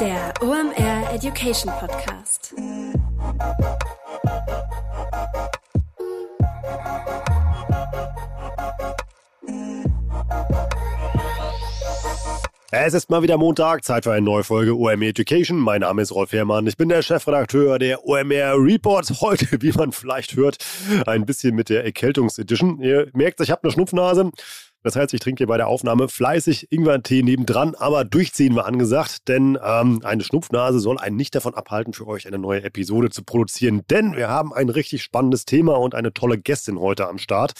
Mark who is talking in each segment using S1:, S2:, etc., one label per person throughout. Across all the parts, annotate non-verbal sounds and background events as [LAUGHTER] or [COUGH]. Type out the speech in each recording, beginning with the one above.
S1: Der OMR Education Podcast.
S2: Es ist mal wieder Montag, Zeit für eine neue Folge OMR Education. Mein Name ist Rolf Herrmann, ich bin der Chefredakteur der OMR Reports. Heute, wie man vielleicht hört, ein bisschen mit der Erkältungsedition. Ihr merkt, ich habe eine Schnupfnase. Das heißt, ich trinke hier bei der Aufnahme fleißig Ingwertee nebendran, aber durchziehen wir angesagt, denn ähm, eine Schnupfnase soll einen nicht davon abhalten, für euch eine neue Episode zu produzieren. Denn wir haben ein richtig spannendes Thema und eine tolle Gästin heute am Start.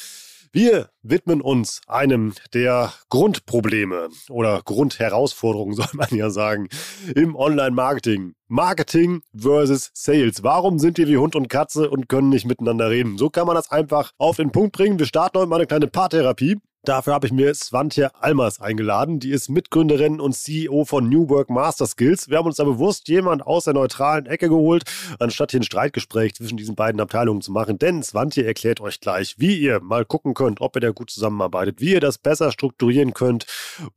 S2: Wir widmen uns einem der Grundprobleme oder Grundherausforderungen, [LAUGHS] soll man ja sagen, im Online-Marketing. Marketing versus Sales. Warum sind wir wie Hund und Katze und können nicht miteinander reden? So kann man das einfach auf den Punkt bringen. Wir starten heute mal eine kleine Paartherapie. Dafür habe ich mir Svantje Almers eingeladen. Die ist Mitgründerin und CEO von New Work Master Skills. Wir haben uns da bewusst jemand aus der neutralen Ecke geholt, anstatt hier ein Streitgespräch zwischen diesen beiden Abteilungen zu machen. Denn Svantje erklärt euch gleich, wie ihr mal gucken könnt, ob ihr da gut zusammenarbeitet, wie ihr das besser strukturieren könnt,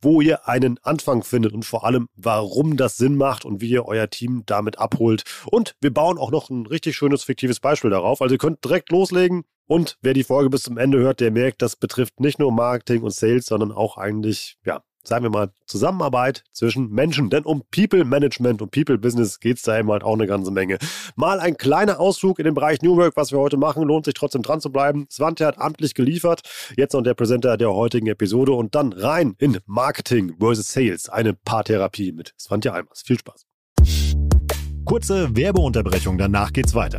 S2: wo ihr einen Anfang findet und vor allem, warum das Sinn macht und wie ihr euer Team damit abholt. Und wir bauen auch noch ein richtig schönes fiktives Beispiel darauf. Also ihr könnt direkt loslegen. Und wer die Folge bis zum Ende hört, der merkt, das betrifft nicht nur Marketing und Sales, sondern auch eigentlich, ja, sagen wir mal, Zusammenarbeit zwischen Menschen. Denn um People Management und People Business geht es da eben halt auch eine ganze Menge. Mal ein kleiner Ausflug in den Bereich New Work, was wir heute machen. Lohnt sich trotzdem dran zu bleiben. Svante hat amtlich geliefert. Jetzt noch der Präsenter der heutigen Episode und dann rein in Marketing versus Sales. Eine Paartherapie mit Svante Almers. Viel Spaß. Kurze Werbeunterbrechung, danach geht's weiter.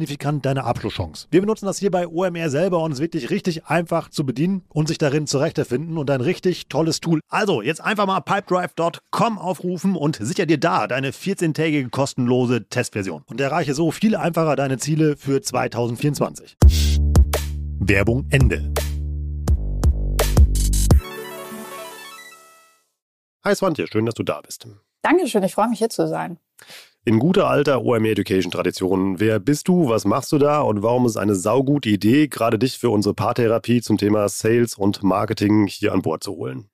S2: signifikant deine Abschlusschance. Wir benutzen das hier bei OMR selber und es ist wirklich richtig einfach zu bedienen und sich darin zurechtzufinden und ein richtig tolles Tool. Also jetzt einfach mal pipedrive.com aufrufen und sicher dir da deine 14-tägige kostenlose Testversion und erreiche so viel einfacher deine Ziele für 2024. Werbung Ende. Hi Swantje, schön, dass du da bist.
S3: Dankeschön, ich freue mich hier zu sein.
S2: In guter alter OMR Education Tradition. Wer bist du? Was machst du da? Und warum ist eine saugute Idee, gerade dich für unsere Paartherapie zum Thema Sales und Marketing hier an Bord zu holen?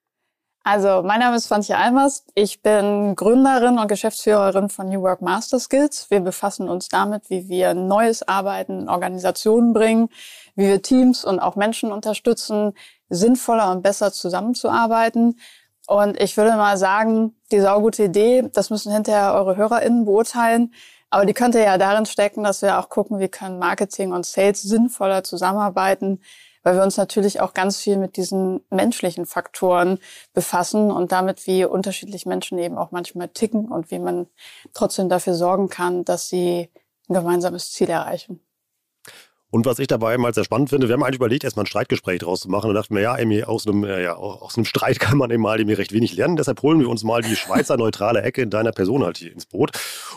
S3: Also, mein Name ist Franzi Almers. Ich bin Gründerin und Geschäftsführerin von New Work Master Skills. Wir befassen uns damit, wie wir neues Arbeiten in Organisationen bringen, wie wir Teams und auch Menschen unterstützen, sinnvoller und besser zusammenzuarbeiten. Und ich würde mal sagen, die saugute Idee, das müssen hinterher eure HörerInnen beurteilen. Aber die könnte ja darin stecken, dass wir auch gucken, wie können Marketing und Sales sinnvoller zusammenarbeiten, weil wir uns natürlich auch ganz viel mit diesen menschlichen Faktoren befassen und damit, wie unterschiedlich Menschen eben auch manchmal ticken und wie man trotzdem dafür sorgen kann, dass sie ein gemeinsames Ziel erreichen.
S2: Und was ich dabei mal sehr spannend finde, wir haben eigentlich überlegt, erstmal ein Streitgespräch draus zu machen. Und dachten wir, ja, Amy, aus einem, ja, aus einem Streit [LAUGHS] kann man eben mal irgendwie recht wenig lernen. Deshalb holen wir uns mal die Schweizer [LAUGHS] neutrale Ecke in deiner Person halt hier ins Boot.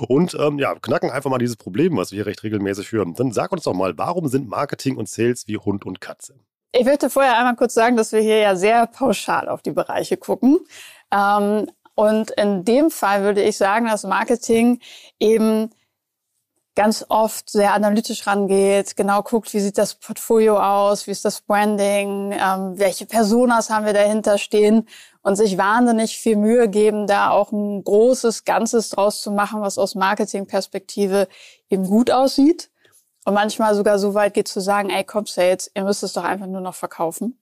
S2: Und ähm, ja, knacken einfach mal dieses Problem, was wir hier recht regelmäßig hören. Dann sag uns doch mal, warum sind Marketing und Sales wie Hund und Katze?
S3: Ich möchte vorher einmal kurz sagen, dass wir hier ja sehr pauschal auf die Bereiche gucken. Ähm, und in dem Fall würde ich sagen, dass Marketing eben ganz oft sehr analytisch rangeht, genau guckt, wie sieht das Portfolio aus, wie ist das Branding, ähm, welche Personas haben wir dahinter stehen und sich wahnsinnig viel Mühe geben, da auch ein großes Ganzes draus zu machen, was aus Marketingperspektive eben gut aussieht. Und manchmal sogar so weit geht zu sagen, ey, komm Sales, ihr müsst es doch einfach nur noch verkaufen.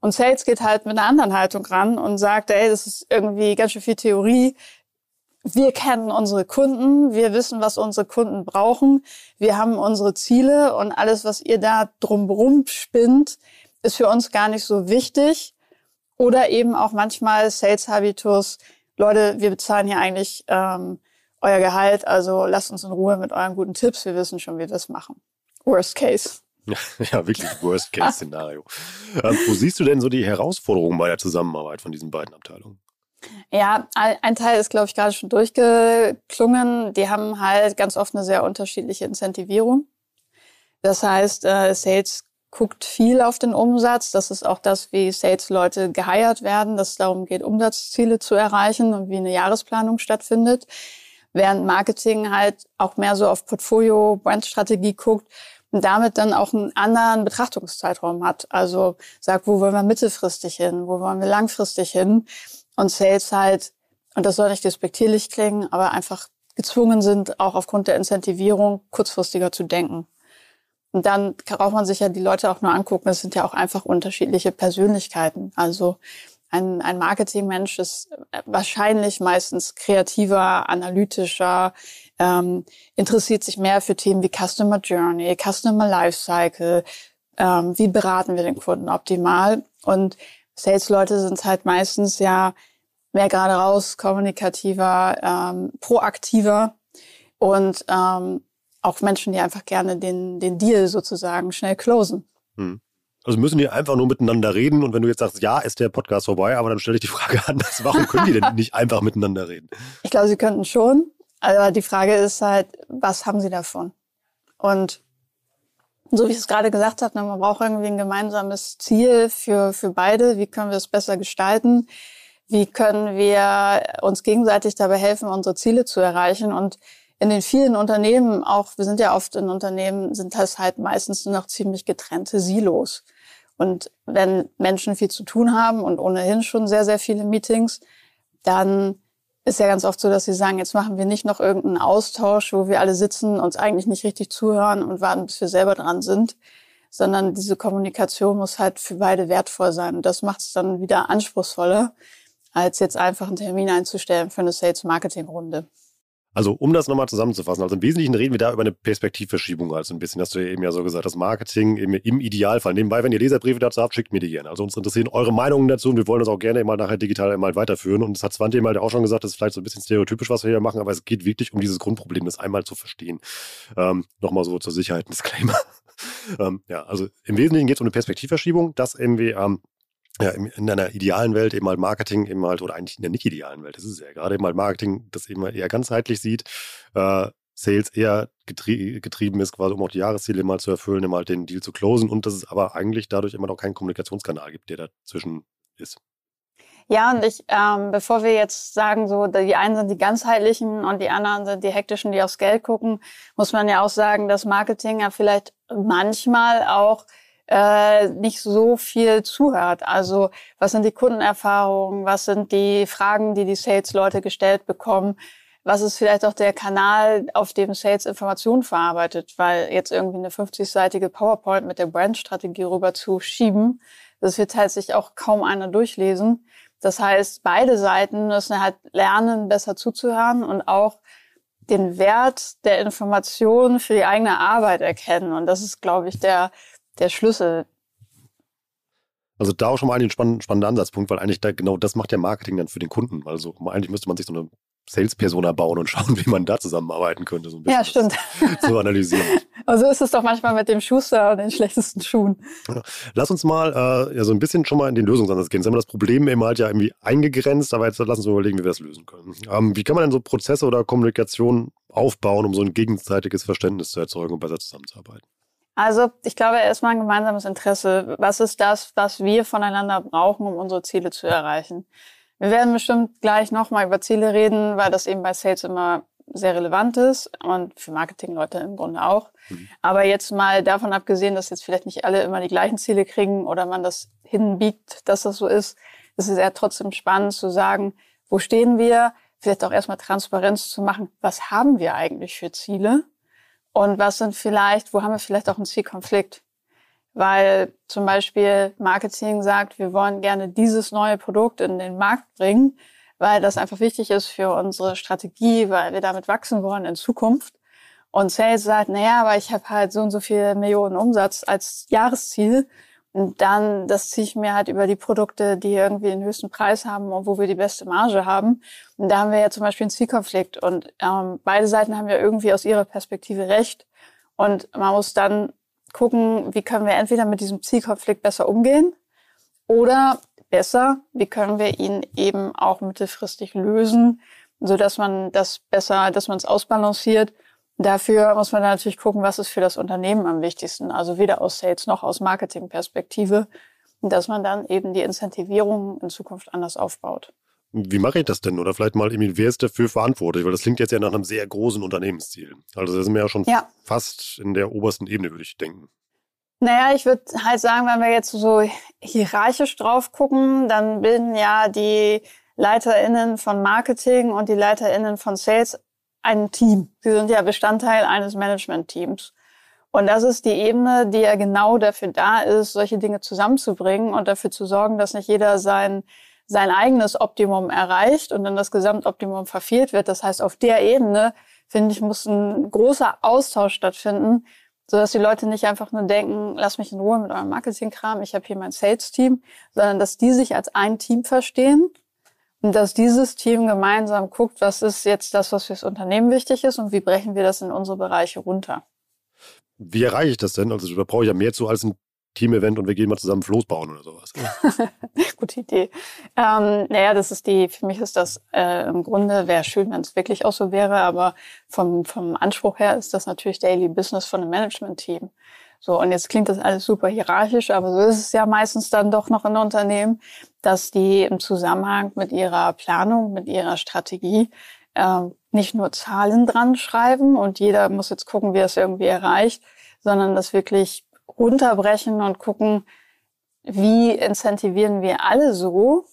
S3: Und Sales geht halt mit einer anderen Haltung ran und sagt, ey, das ist irgendwie ganz schön viel Theorie wir kennen unsere Kunden, wir wissen, was unsere Kunden brauchen, wir haben unsere Ziele und alles, was ihr da drumherum spinnt, ist für uns gar nicht so wichtig. Oder eben auch manchmal Sales Habitus, Leute, wir bezahlen hier eigentlich ähm, euer Gehalt, also lasst uns in Ruhe mit euren guten Tipps, wir wissen schon, wie wir das machen. Worst case. [LAUGHS]
S2: Ja, wirklich Worst-Case-Szenario. [LAUGHS] ähm, wo siehst du denn so die Herausforderungen bei der Zusammenarbeit von diesen beiden Abteilungen?
S3: Ja, ein Teil ist, glaube ich, gerade schon durchgeklungen. Die haben halt ganz oft eine sehr unterschiedliche Incentivierung. Das heißt, äh, Sales guckt viel auf den Umsatz. Das ist auch das, wie Sales-Leute geheiert werden, dass es darum geht, Umsatzziele zu erreichen und wie eine Jahresplanung stattfindet. Während Marketing halt auch mehr so auf Portfolio, Brandstrategie guckt und damit dann auch einen anderen Betrachtungszeitraum hat. Also sagt, wo wollen wir mittelfristig hin, wo wollen wir langfristig hin und Sales halt, und das soll nicht despektierlich klingen, aber einfach gezwungen sind, auch aufgrund der Incentivierung kurzfristiger zu denken. Und dann braucht man sich ja die Leute auch nur angucken. Es sind ja auch einfach unterschiedliche Persönlichkeiten. Also ein, ein Marketingmensch ist wahrscheinlich meistens kreativer, analytischer, ähm, interessiert sich mehr für Themen wie Customer Journey, Customer Lifecycle, ähm, wie beraten wir den Kunden optimal. Und Sales-Leute sind halt meistens ja mehr gerade raus, kommunikativer, ähm, proaktiver und ähm, auch Menschen, die einfach gerne den, den Deal sozusagen schnell closen. Hm.
S2: Also müssen die einfach nur miteinander reden und wenn du jetzt sagst, ja, ist der Podcast vorbei, aber dann stelle ich die Frage anders, [LAUGHS] warum können die denn [LAUGHS] nicht einfach miteinander reden?
S3: Ich glaube, sie könnten schon, aber die Frage ist halt, was haben sie davon? Und so wie ich es gerade gesagt habe, ne, man braucht irgendwie ein gemeinsames Ziel für, für beide. Wie können wir es besser gestalten? Wie können wir uns gegenseitig dabei helfen, unsere Ziele zu erreichen? Und in den vielen Unternehmen, auch wir sind ja oft in Unternehmen, sind das halt meistens nur noch ziemlich getrennte Silos. Und wenn Menschen viel zu tun haben und ohnehin schon sehr, sehr viele Meetings, dann ist ja ganz oft so, dass sie sagen, jetzt machen wir nicht noch irgendeinen Austausch, wo wir alle sitzen, uns eigentlich nicht richtig zuhören und warten, bis wir selber dran sind, sondern diese Kommunikation muss halt für beide wertvoll sein. Und das macht es dann wieder anspruchsvoller, als jetzt einfach einen Termin einzustellen für eine Sales-Marketing-Runde.
S2: Also um das nochmal zusammenzufassen, also im Wesentlichen reden wir da über eine Perspektivverschiebung, also ein bisschen, hast du ja eben ja so gesagt, das Marketing im, im Idealfall. Nebenbei, wenn ihr Leserbriefe dazu habt, schickt mir die gerne. Also uns interessieren eure Meinungen dazu und wir wollen das auch gerne mal nachher digital einmal weiterführen. Und das hat Svante mal auch schon gesagt, das ist vielleicht so ein bisschen stereotypisch, was wir hier machen, aber es geht wirklich um dieses Grundproblem, das einmal zu verstehen. Ähm, nochmal so zur Sicherheit ein Disclaimer. [LAUGHS] ähm, ja, also im Wesentlichen geht es um eine Perspektivverschiebung, dass irgendwie ähm, ja, in einer idealen Welt eben halt Marketing eben halt, oder eigentlich in der nicht idealen Welt, das ist ja gerade eben halt Marketing, das eben eher ganzheitlich sieht, äh, Sales eher getrie getrieben ist, quasi um auch die Jahresziele mal zu erfüllen, immer halt den Deal zu closen und dass es aber eigentlich dadurch immer noch keinen Kommunikationskanal gibt, der dazwischen ist.
S3: Ja, und ich, ähm, bevor wir jetzt sagen, so die einen sind die ganzheitlichen und die anderen sind die hektischen, die aufs Geld gucken, muss man ja auch sagen, dass Marketing ja vielleicht manchmal auch äh, nicht so viel zuhört. Also was sind die Kundenerfahrungen, was sind die Fragen, die die Sales-Leute gestellt bekommen, was ist vielleicht auch der Kanal, auf dem Sales Informationen verarbeitet, weil jetzt irgendwie eine 50-seitige PowerPoint mit der Brandstrategie rüber zu schieben, das wird halt sich auch kaum einer durchlesen. Das heißt, beide Seiten müssen halt lernen, besser zuzuhören und auch den Wert der Information für die eigene Arbeit erkennen. Und das ist, glaube ich, der, der Schlüssel.
S2: Also da auch schon mal ein spannender, spannender Ansatzpunkt, weil eigentlich da genau das macht ja Marketing dann für den Kunden. Also eigentlich müsste man sich so eine Sales-Persona bauen und [LAUGHS] schauen, wie man da zusammenarbeiten könnte. So ein
S3: bisschen ja, stimmt.
S2: Zu analysieren. [LAUGHS]
S3: Also ist es doch manchmal mit dem Schuster und den schlechtesten Schuhen.
S2: Lass uns mal äh, ja, so ein bisschen schon mal in den Lösungsansatz gehen. Jetzt haben wir das Problem eben halt ja irgendwie eingegrenzt, aber jetzt lass uns überlegen, wie wir das lösen können. Ähm, wie kann man denn so Prozesse oder Kommunikation aufbauen, um so ein gegenseitiges Verständnis zu erzeugen und besser zusammenzuarbeiten?
S3: Also ich glaube erstmal ein gemeinsames Interesse. Was ist das, was wir voneinander brauchen, um unsere Ziele zu erreichen? Wir werden bestimmt gleich nochmal über Ziele reden, weil das eben bei Sales immer sehr relevant ist und für Marketingleute im Grunde auch. Mhm. Aber jetzt mal davon abgesehen, dass jetzt vielleicht nicht alle immer die gleichen Ziele kriegen oder man das hinbiegt, dass das so ist, ist es eher trotzdem spannend zu sagen, wo stehen wir? Vielleicht auch erstmal Transparenz zu machen. Was haben wir eigentlich für Ziele? Und was sind vielleicht, wo haben wir vielleicht auch einen Zielkonflikt? Weil zum Beispiel Marketing sagt, wir wollen gerne dieses neue Produkt in den Markt bringen, weil das einfach wichtig ist für unsere Strategie, weil wir damit wachsen wollen in Zukunft. Und Sales sagt, naja, aber ich habe halt so und so viel Millionen Umsatz als Jahresziel und dann, das ziehe ich mir halt über die Produkte, die irgendwie den höchsten Preis haben und wo wir die beste Marge haben. Und da haben wir ja zum Beispiel einen Zielkonflikt. Und ähm, beide Seiten haben ja irgendwie aus ihrer Perspektive recht. Und man muss dann gucken, wie können wir entweder mit diesem Zielkonflikt besser umgehen oder besser? Wie können wir ihn eben auch mittelfristig lösen, so dass man das besser, dass man es ausbalanciert? Dafür muss man natürlich gucken, was ist für das Unternehmen am wichtigsten. Also weder aus Sales noch aus Marketingperspektive, dass man dann eben die Incentivierung in Zukunft anders aufbaut.
S2: Wie mache ich das denn? Oder vielleicht mal, wer ist dafür verantwortlich? Weil das klingt jetzt ja nach einem sehr großen Unternehmensziel. Also da sind wir ja schon ja. fast in der obersten Ebene, würde ich denken.
S3: Naja, ich würde halt sagen, wenn wir jetzt so hierarchisch drauf gucken, dann bilden ja die LeiterInnen von Marketing und die LeiterInnen von Sales ein Team. Sie sind ja Bestandteil eines Management-Teams. Und das ist die Ebene, die ja genau dafür da ist, solche Dinge zusammenzubringen und dafür zu sorgen, dass nicht jeder sein, sein eigenes Optimum erreicht und dann das Gesamtoptimum verfehlt wird. Das heißt, auf der Ebene, finde ich, muss ein großer Austausch stattfinden, sodass die Leute nicht einfach nur denken, lass mich in Ruhe mit eurem Marketingkram, ich habe hier mein Sales-Team, sondern dass die sich als ein Team verstehen und dass dieses Team gemeinsam guckt, was ist jetzt das, was fürs Unternehmen wichtig ist und wie brechen wir das in unsere Bereiche runter.
S2: Wie erreiche ich das denn? Also da brauche ich ja mehr zu als ein Team-Event und wir gehen mal zusammen Floß bauen oder sowas. [LAUGHS]
S3: Gute Idee. Ähm, naja, das ist die, für mich ist das äh, im Grunde, wäre schön, wenn es wirklich auch so wäre, aber vom, vom Anspruch her ist das natürlich Daily Business von einem Management-Team. So, und jetzt klingt das alles super hierarchisch, aber so ist es ja meistens dann doch noch in Unternehmen, dass die im Zusammenhang mit ihrer Planung, mit ihrer Strategie äh, nicht nur Zahlen dran schreiben und jeder muss jetzt gucken, wie er es irgendwie erreicht, sondern das wirklich runterbrechen und gucken, wie incentivieren wir alle so,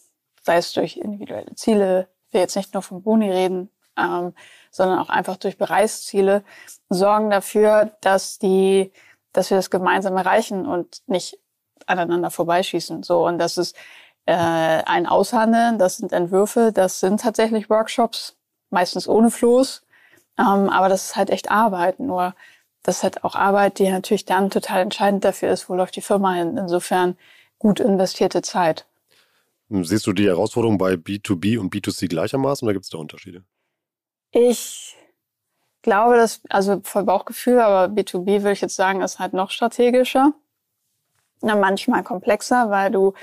S3: sei es durch individuelle Ziele, wir jetzt nicht nur von Boni reden, ähm, sondern auch einfach durch Bereichsziele, sorgen dafür, dass die, dass wir das gemeinsam erreichen und nicht aneinander vorbeischießen. So und das ist äh, ein Aushandeln, das sind Entwürfe, das sind tatsächlich Workshops, meistens ohne Floß, ähm, aber das ist halt echt Arbeit. Nur das ist halt auch Arbeit, die natürlich dann total entscheidend dafür ist, wo läuft die Firma hin. Insofern gut investierte Zeit.
S2: Siehst du die Herausforderung bei B2B und B2C gleichermaßen oder gibt es da Unterschiede?
S3: Ich glaube, dass, also voll Bauchgefühl, aber B2B würde ich jetzt sagen, ist halt noch strategischer. Na, manchmal komplexer, weil du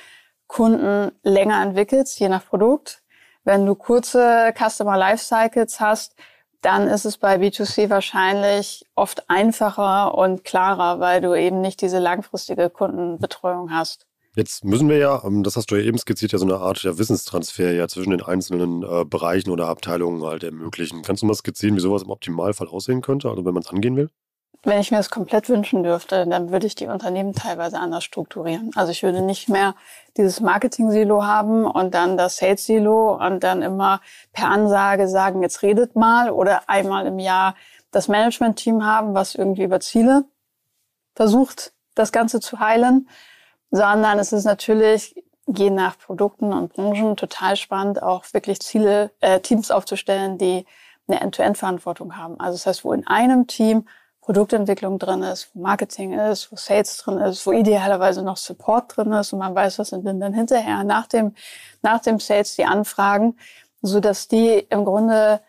S3: Kunden länger entwickelst, je nach Produkt. Wenn du kurze Customer Lifecycles hast, dann ist es bei B2C wahrscheinlich oft einfacher und klarer, weil du eben nicht diese langfristige Kundenbetreuung hast.
S2: Jetzt müssen wir ja, ähm, das hast du ja eben skizziert, ja so eine Art der Wissenstransfer ja zwischen den einzelnen äh, Bereichen oder Abteilungen halt ermöglichen. Kannst du mal skizzieren, wie sowas im Optimalfall aussehen könnte, also wenn man es angehen will?
S3: Wenn ich mir das komplett wünschen dürfte, dann würde ich die Unternehmen teilweise anders strukturieren. Also ich würde nicht mehr dieses Marketing-Silo haben und dann das Sales-Silo und dann immer per Ansage sagen, jetzt redet mal oder einmal im Jahr das Management-Team haben, was irgendwie über Ziele versucht, das Ganze zu heilen, sondern es ist natürlich je nach Produkten und Branchen total spannend, auch wirklich Ziele, äh, Teams aufzustellen, die eine End-to-End-Verantwortung haben. Also das heißt, wo in einem Team Produktentwicklung drin ist, wo Marketing ist, wo Sales drin ist, wo idealerweise noch Support drin ist und man weiß, was sind denn dann hinterher nach dem, nach dem Sales die Anfragen, so dass die im Grunde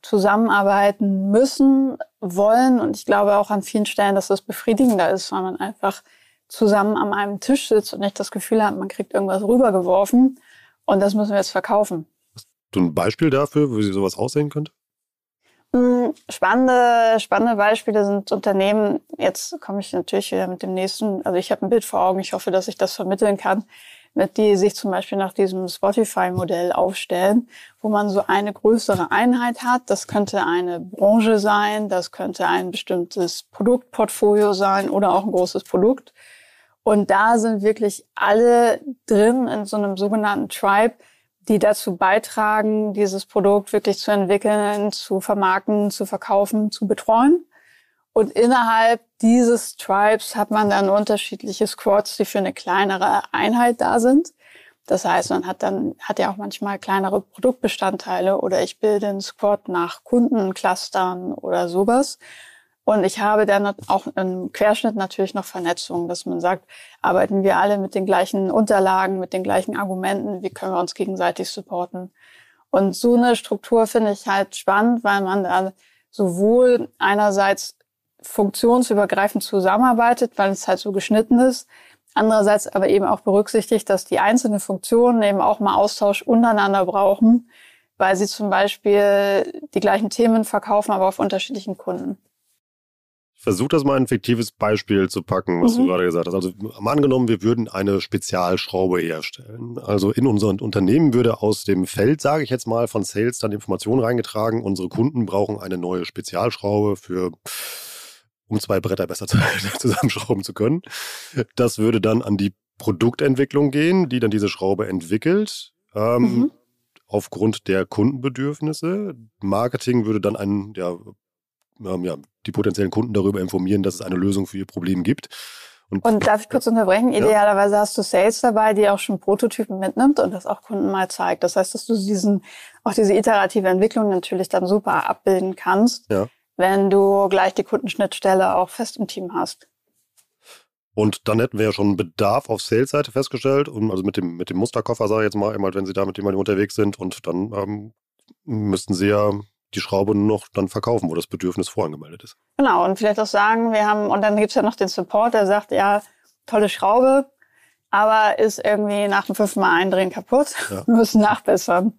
S3: zusammenarbeiten müssen, wollen und ich glaube auch an vielen Stellen, dass das befriedigender ist, weil man einfach zusammen an einem Tisch sitzt und nicht das Gefühl hat, man kriegt irgendwas rübergeworfen und das müssen wir jetzt verkaufen.
S2: Hast du ein Beispiel dafür, wie sowas aussehen könnte?
S3: Hm, spannende, spannende Beispiele sind Unternehmen. Jetzt komme ich natürlich wieder mit dem nächsten. Also ich habe ein Bild vor Augen. Ich hoffe, dass ich das vermitteln kann, mit die sich zum Beispiel nach diesem Spotify-Modell aufstellen, wo man so eine größere Einheit hat. Das könnte eine Branche sein, das könnte ein bestimmtes Produktportfolio sein oder auch ein großes Produkt. Und da sind wirklich alle drin in so einem sogenannten Tribe, die dazu beitragen, dieses Produkt wirklich zu entwickeln, zu vermarkten, zu verkaufen, zu betreuen. Und innerhalb dieses Tribes hat man dann unterschiedliche Squads, die für eine kleinere Einheit da sind. Das heißt, man hat dann, hat ja auch manchmal kleinere Produktbestandteile oder ich bilde einen Squad nach Kundenclustern oder sowas. Und ich habe dann auch im Querschnitt natürlich noch Vernetzung, dass man sagt, arbeiten wir alle mit den gleichen Unterlagen, mit den gleichen Argumenten, wie können wir uns gegenseitig supporten. Und so eine Struktur finde ich halt spannend, weil man da sowohl einerseits funktionsübergreifend zusammenarbeitet, weil es halt so geschnitten ist, Andererseits aber eben auch berücksichtigt, dass die einzelnen Funktionen eben auch mal Austausch untereinander brauchen, weil sie zum Beispiel die gleichen Themen verkaufen, aber auf unterschiedlichen Kunden.
S2: Ich versuche das mal ein fiktives Beispiel zu packen, was mhm. du gerade gesagt hast. Also angenommen, wir würden eine Spezialschraube herstellen. Also in unser Unternehmen würde aus dem Feld, sage ich jetzt mal, von Sales dann Informationen reingetragen. Unsere Kunden brauchen eine neue Spezialschraube für um zwei Bretter besser [LAUGHS] zusammenschrauben zu können. Das würde dann an die Produktentwicklung gehen, die dann diese Schraube entwickelt. Ähm, mhm. Aufgrund der Kundenbedürfnisse. Marketing würde dann ein, ja, ähm, ja, die potenziellen Kunden darüber informieren, dass es eine Lösung für ihr Problem gibt.
S3: Und, und darf ich kurz unterbrechen? Ja. Idealerweise hast du Sales dabei, die auch schon Prototypen mitnimmt und das auch Kunden mal zeigt. Das heißt, dass du diesen, auch diese iterative Entwicklung natürlich dann super abbilden kannst. Ja wenn du gleich die Kundenschnittstelle auch fest im Team hast.
S2: Und dann hätten wir ja schon Bedarf auf Sales-Seite festgestellt, und also mit dem, mit dem Musterkoffer, sage ich jetzt mal, wenn Sie da mit jemandem unterwegs sind und dann ähm, müssten Sie ja die Schraube nur noch dann verkaufen, wo das Bedürfnis vorangemeldet ist.
S3: Genau, und vielleicht auch sagen, wir haben, und dann gibt es ja noch den Support, der sagt, ja, tolle Schraube, aber ist irgendwie nach dem fünften Mal eindrehen kaputt, ja. [LAUGHS] wir müssen nachbessern.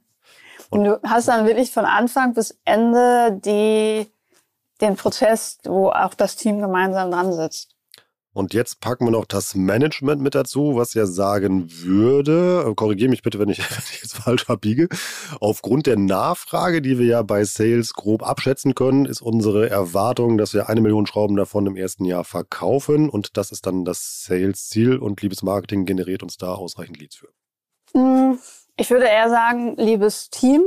S3: Und du hast dann wirklich von Anfang bis Ende die den Prozess, wo auch das Team gemeinsam dran sitzt.
S2: Und jetzt packen wir noch das Management mit dazu, was ja sagen würde, korrigiere mich bitte, wenn ich, [LAUGHS] wenn ich jetzt falsch abbiege, aufgrund der Nachfrage, die wir ja bei Sales grob abschätzen können, ist unsere Erwartung, dass wir eine Million Schrauben davon im ersten Jahr verkaufen. Und das ist dann das Sales-Ziel. Und liebes Marketing generiert uns da ausreichend Leads für.
S3: Hm, ich würde eher sagen, liebes Team,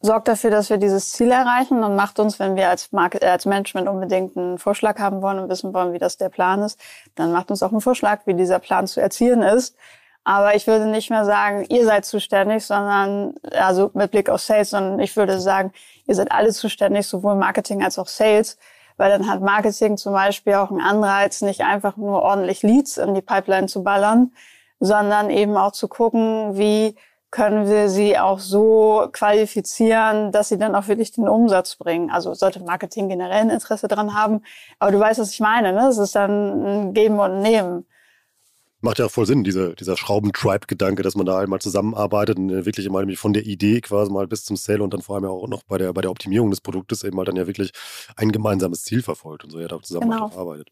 S3: sorgt dafür, dass wir dieses Ziel erreichen und macht uns, wenn wir als, Market, äh, als Management unbedingt einen Vorschlag haben wollen und wissen wollen, wie das der Plan ist, dann macht uns auch einen Vorschlag, wie dieser Plan zu erzielen ist. Aber ich würde nicht mehr sagen, ihr seid zuständig, sondern, also mit Blick auf Sales, sondern ich würde sagen, ihr seid alle zuständig, sowohl Marketing als auch Sales, weil dann hat Marketing zum Beispiel auch einen Anreiz, nicht einfach nur ordentlich Leads in die Pipeline zu ballern, sondern eben auch zu gucken, wie können wir sie auch so qualifizieren, dass sie dann auch wirklich den Umsatz bringen. Also sollte Marketing generell ein Interesse daran haben. Aber du weißt, was ich meine. Ne? Es ist dann ein Geben und Nehmen.
S2: Macht ja auch voll Sinn, diese, dieser Schrauben-Tribe-Gedanke, dass man da einmal zusammenarbeitet und wirklich mal von der Idee quasi mal bis zum Sale und dann vor allem ja auch noch bei der, bei der Optimierung des Produktes eben mal dann ja wirklich ein gemeinsames Ziel verfolgt und so ja da zusammen genau. arbeitet.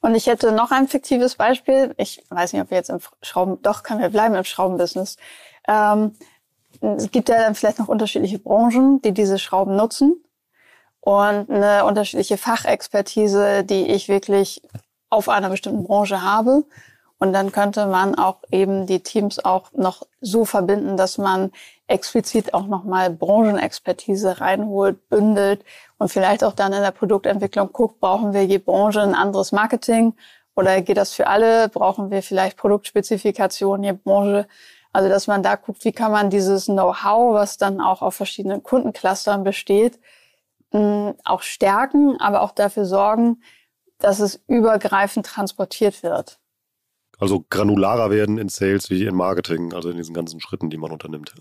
S3: Und ich hätte noch ein fiktives Beispiel. Ich weiß nicht, ob wir jetzt im Schrauben, doch, können wir bleiben im Schraubenbusiness. Ähm, es gibt ja dann vielleicht noch unterschiedliche Branchen, die diese Schrauben nutzen und eine unterschiedliche Fachexpertise, die ich wirklich auf einer bestimmten Branche habe. Und dann könnte man auch eben die Teams auch noch so verbinden, dass man explizit auch nochmal Branchenexpertise reinholt, bündelt und vielleicht auch dann in der Produktentwicklung guckt, brauchen wir je Branche ein anderes Marketing oder geht das für alle? Brauchen wir vielleicht Produktspezifikationen je Branche? Also, dass man da guckt, wie kann man dieses Know-how, was dann auch auf verschiedenen Kundenclustern besteht, auch stärken, aber auch dafür sorgen, dass es übergreifend transportiert wird.
S2: Also granularer werden in Sales wie in Marketing, also in diesen ganzen Schritten, die man unternimmt.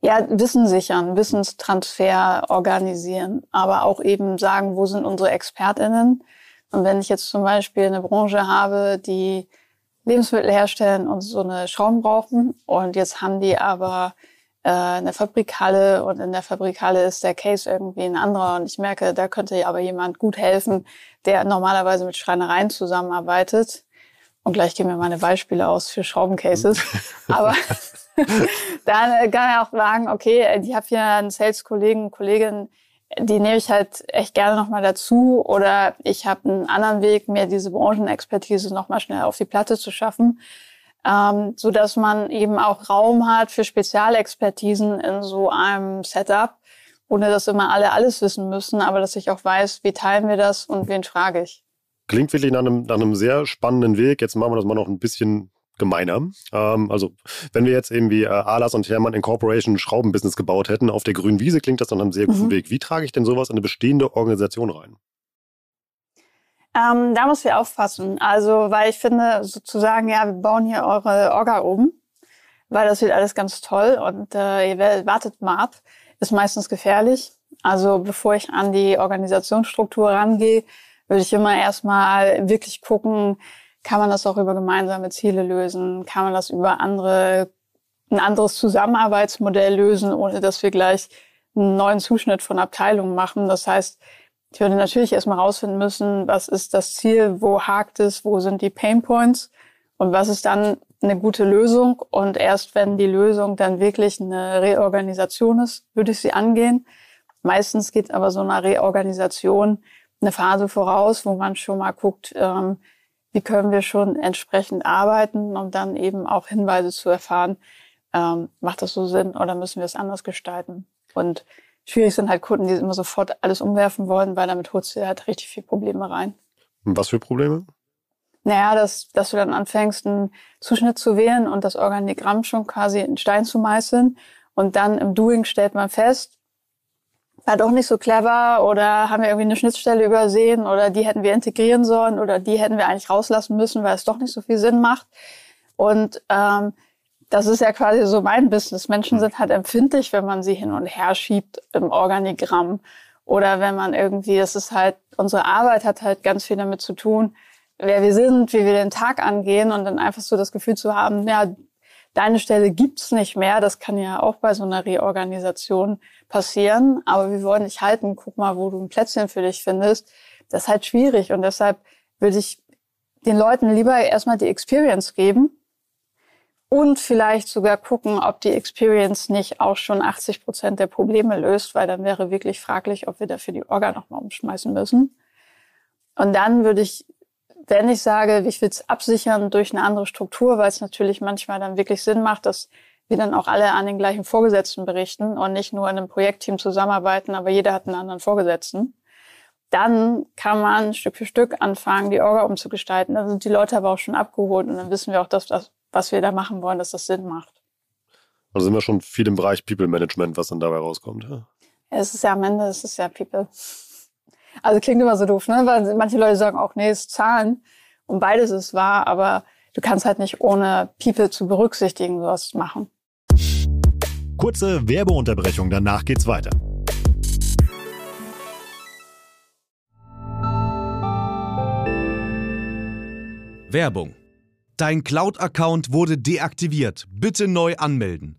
S3: Ja, Wissen sichern, Wissenstransfer organisieren, aber auch eben sagen, wo sind unsere ExpertInnen? Und wenn ich jetzt zum Beispiel eine Branche habe, die Lebensmittel herstellen und so eine Schrauben brauchen. Und jetzt haben die aber äh, eine Fabrikhalle und in der Fabrikhalle ist der Case irgendwie ein anderer. Und ich merke, da könnte aber jemand gut helfen, der normalerweise mit Schreinereien zusammenarbeitet. Und gleich gehen mir meine Beispiele aus für Schraubencases. [LAUGHS] aber [LAUGHS] dann kann er auch sagen, okay, ich habe hier einen Sales-Kollegen, Kollegin, die nehme ich halt echt gerne nochmal dazu. Oder ich habe einen anderen Weg, mir diese Branchenexpertise nochmal schnell auf die Platte zu schaffen, ähm, so dass man eben auch Raum hat für Spezialexpertisen in so einem Setup, ohne dass immer alle alles wissen müssen, aber dass ich auch weiß, wie teilen wir das und wen frage ich.
S2: Klingt wirklich nach einem, nach einem sehr spannenden Weg. Jetzt machen wir das mal noch ein bisschen gemeiner. Ähm, also wenn wir jetzt eben wie äh, Alas und Hermann Incorporation ein Schraubenbusiness gebaut hätten auf der grünen Wiese, klingt das dann einem sehr guten mhm. Weg. Wie trage ich denn sowas in eine bestehende Organisation rein?
S3: Ähm, da muss wir aufpassen. Also, weil ich finde, sozusagen, ja, wir bauen hier eure Orga oben, weil das wird alles ganz toll und äh, ihr wartet mal ab, ist meistens gefährlich. Also, bevor ich an die Organisationsstruktur rangehe, würde ich immer erstmal wirklich gucken, kann man das auch über gemeinsame Ziele lösen? Kann man das über andere, ein anderes Zusammenarbeitsmodell lösen, ohne dass wir gleich einen neuen Zuschnitt von Abteilungen machen? Das heißt, ich würde natürlich erstmal rausfinden müssen, was ist das Ziel, wo hakt es, wo sind die Pain Points und was ist dann eine gute Lösung. Und erst wenn die Lösung dann wirklich eine Reorganisation ist, würde ich sie angehen. Meistens geht aber so eine Reorganisation eine Phase voraus, wo man schon mal guckt, ähm, wie können wir schon entsprechend arbeiten, um dann eben auch Hinweise zu erfahren, ähm, macht das so Sinn oder müssen wir es anders gestalten? Und schwierig sind halt Kunden, die immer sofort alles umwerfen wollen, weil damit holst du halt richtig viel Probleme rein.
S2: Was für Probleme?
S3: Naja, dass, dass du dann anfängst, einen Zuschnitt zu wählen und das Organigramm schon quasi in Stein zu meißeln. Und dann im Doing stellt man fest, war doch nicht so clever oder haben wir irgendwie eine Schnittstelle übersehen oder die hätten wir integrieren sollen oder die hätten wir eigentlich rauslassen müssen, weil es doch nicht so viel Sinn macht. Und ähm, das ist ja quasi so mein Business. Menschen sind halt empfindlich, wenn man sie hin und her schiebt im Organigramm oder wenn man irgendwie, das ist halt, unsere Arbeit hat halt ganz viel damit zu tun, wer wir sind, wie wir den Tag angehen und dann einfach so das Gefühl zu haben, ja, deine Stelle gibt's nicht mehr. Das kann ja auch bei so einer Reorganisation passieren. Aber wir wollen dich halten. Guck mal, wo du ein Plätzchen für dich findest. Das ist halt schwierig. Und deshalb würde ich den Leuten lieber erstmal die Experience geben und vielleicht sogar gucken, ob die Experience nicht auch schon 80 Prozent der Probleme löst, weil dann wäre wirklich fraglich, ob wir dafür die Orga nochmal umschmeißen müssen. Und dann würde ich wenn ich sage, ich will es absichern durch eine andere Struktur, weil es natürlich manchmal dann wirklich Sinn macht, dass wir dann auch alle an den gleichen Vorgesetzten berichten und nicht nur in einem Projektteam zusammenarbeiten, aber jeder hat einen anderen Vorgesetzten. Dann kann man Stück für Stück anfangen, die Orga umzugestalten. Dann sind die Leute aber auch schon abgeholt und dann wissen wir auch, dass das, was wir da machen wollen, dass das Sinn macht.
S2: Also sind wir schon viel im Bereich People Management, was dann dabei rauskommt. Ja?
S3: Es ist ja am Ende, es ist ja People. Also klingt immer so doof, ne? Weil manche Leute sagen auch, nee, es ist Zahlen. Und beides ist wahr, aber du kannst halt nicht ohne People zu berücksichtigen sowas machen.
S2: Kurze Werbeunterbrechung, danach geht's weiter.
S4: Werbung. Dein Cloud-Account wurde deaktiviert. Bitte neu anmelden.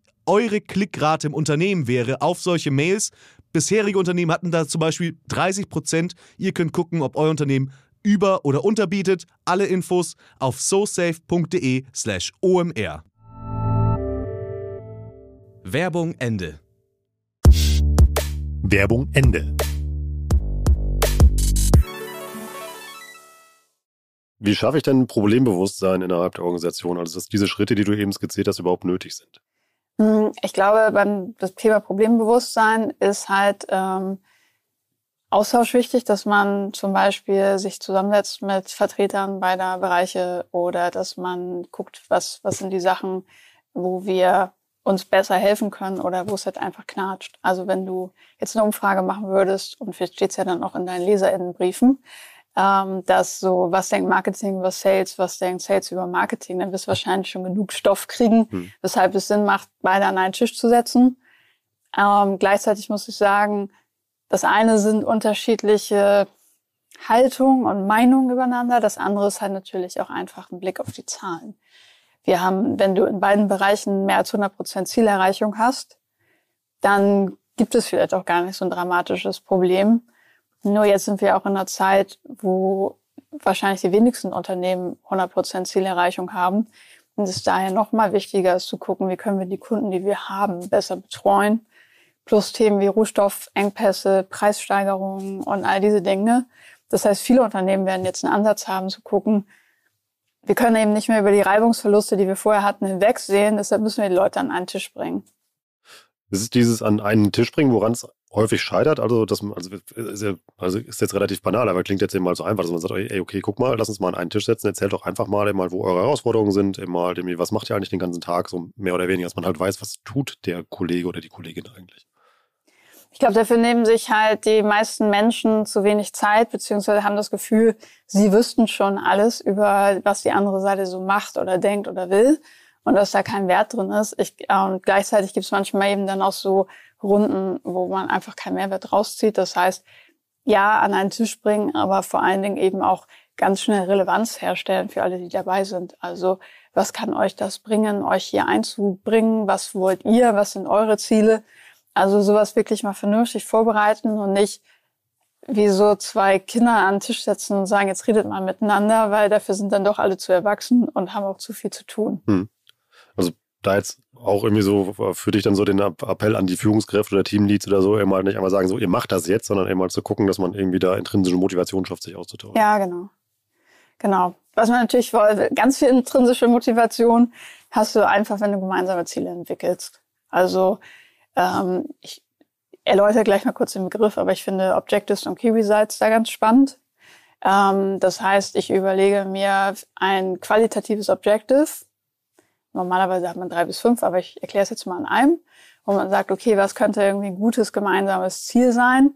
S4: eure Klickrate im Unternehmen wäre auf solche Mails. Bisherige Unternehmen hatten da zum Beispiel 30 Prozent. Ihr könnt gucken, ob euer Unternehmen über- oder unterbietet. Alle Infos auf sosafe.de/slash omr. Werbung Ende.
S2: Werbung Ende. Wie schaffe ich denn Problembewusstsein innerhalb der Organisation? Also, dass diese Schritte, die du eben skizziert hast, überhaupt nötig sind?
S3: Hm, ich glaube, beim das Thema Problembewusstsein ist halt ähm, Austausch wichtig, dass man zum Beispiel sich zusammensetzt mit Vertretern beider Bereiche oder dass man guckt, was, was sind die Sachen, wo wir uns besser helfen können oder wo es halt einfach knatscht. Also wenn du jetzt eine Umfrage machen würdest und vielleicht steht es ja dann auch in deinen LeserInnenbriefen, ähm, dass so, was denkt Marketing über Sales, was denkt Sales über Marketing, dann wirst du wahrscheinlich schon genug Stoff kriegen, hm. weshalb es Sinn macht, beide an einen Tisch zu setzen. Ähm, gleichzeitig muss ich sagen, das eine sind unterschiedliche Haltungen und Meinungen übereinander, das andere ist halt natürlich auch einfach ein Blick auf die Zahlen. Wir haben, wenn du in beiden Bereichen mehr als 100 Prozent Zielerreichung hast, dann gibt es vielleicht auch gar nicht so ein dramatisches Problem. Nur jetzt sind wir auch in einer Zeit, wo wahrscheinlich die wenigsten Unternehmen 100% Zielerreichung haben. Und es daher noch mal wichtiger ist zu gucken, wie können wir die Kunden, die wir haben, besser betreuen. Plus Themen wie Rohstoffengpässe, Preissteigerungen und all diese Dinge. Das heißt, viele Unternehmen werden jetzt einen Ansatz haben zu gucken, wir können eben nicht mehr über die Reibungsverluste, die wir vorher hatten, hinwegsehen. Deshalb müssen wir die Leute an einen Tisch bringen.
S2: Es ist dieses an einen Tisch bringen, woran es häufig scheitert. Also, das, also, ist ja, also ist jetzt relativ banal, aber klingt jetzt eben mal so einfach, dass man sagt, ey, okay, guck mal, lass uns mal an einen Tisch setzen, erzählt doch einfach mal, mal wo eure Herausforderungen sind, mal, was macht ihr eigentlich den ganzen Tag, so mehr oder weniger, dass man halt weiß, was tut der Kollege oder die Kollegin eigentlich.
S3: Ich glaube, dafür nehmen sich halt die meisten Menschen zu wenig Zeit, beziehungsweise haben das Gefühl, sie wüssten schon alles über, was die andere Seite so macht oder denkt oder will und dass da kein Wert drin ist. Ich, äh, und gleichzeitig gibt es manchmal eben dann auch so Runden, wo man einfach keinen Mehrwert rauszieht. Das heißt, ja, an einen Tisch bringen, aber vor allen Dingen eben auch ganz schnell Relevanz herstellen für alle, die dabei sind. Also was kann euch das bringen, euch hier einzubringen? Was wollt ihr? Was sind eure Ziele? Also sowas wirklich mal vernünftig vorbereiten und nicht wie so zwei Kinder an den Tisch setzen und sagen, jetzt redet mal miteinander, weil dafür sind dann doch alle zu erwachsen und haben auch zu viel zu tun. Hm.
S2: Also da jetzt auch irgendwie so für dich dann so den Appell an die Führungskräfte oder Teamleads oder so, immer nicht einmal sagen, so ihr macht das jetzt, sondern immer zu gucken, dass man irgendwie da intrinsische Motivation schafft, sich auszutauschen.
S3: Ja, genau. Genau. Was man natürlich wollte, ganz viel intrinsische Motivation hast du einfach, wenn du gemeinsame Ziele entwickelst. Also ähm, ich erläutere gleich mal kurz den Begriff, aber ich finde Objectives und Key Results da ganz spannend. Ähm, das heißt, ich überlege mir ein qualitatives Objective, Normalerweise hat man drei bis fünf, aber ich erkläre es jetzt mal an einem, wo man sagt, okay, was könnte irgendwie ein gutes gemeinsames Ziel sein?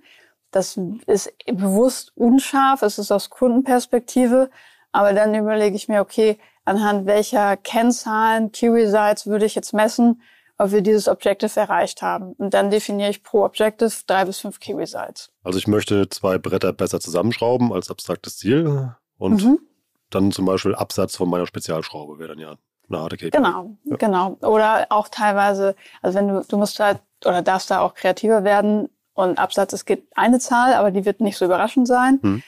S3: Das ist bewusst unscharf, es ist aus Kundenperspektive, aber dann überlege ich mir, okay, anhand welcher Kennzahlen, Key Results würde ich jetzt messen, ob wir dieses Objective erreicht haben. Und dann definiere ich pro Objective drei bis fünf Key Results.
S2: Also ich möchte zwei Bretter besser zusammenschrauben als abstraktes Ziel und mhm. dann zum Beispiel Absatz von meiner Spezialschraube wäre dann ja eine KPI.
S3: Genau, ja. genau. Oder auch teilweise, also wenn du, du musst halt oder darfst da auch kreativer werden und Absatz, es gibt eine Zahl, aber die wird nicht so überraschend sein. Hm.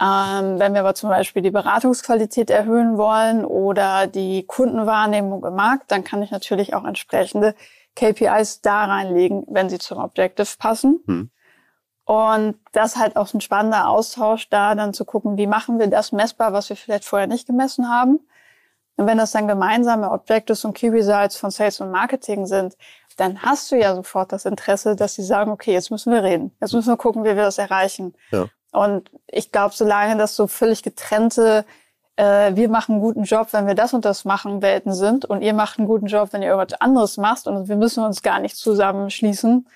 S3: Ähm, wenn wir aber zum Beispiel die Beratungsqualität erhöhen wollen oder die Kundenwahrnehmung im Markt, dann kann ich natürlich auch entsprechende KPIs da reinlegen, wenn sie zum Objective passen. Hm. Und das halt auch ein spannender Austausch, da dann zu gucken, wie machen wir das messbar, was wir vielleicht vorher nicht gemessen haben. Und wenn das dann gemeinsame Objectives und Key Results von Sales und Marketing sind, dann hast du ja sofort das Interesse, dass sie sagen, okay, jetzt müssen wir reden. Jetzt müssen wir gucken, wie wir das erreichen. Ja. Und ich glaube, solange das so völlig getrennte, äh, wir machen einen guten Job, wenn wir das und das machen, Welten sind und ihr macht einen guten Job, wenn ihr irgendwas anderes macht und wir müssen uns gar nicht zusammenschließen,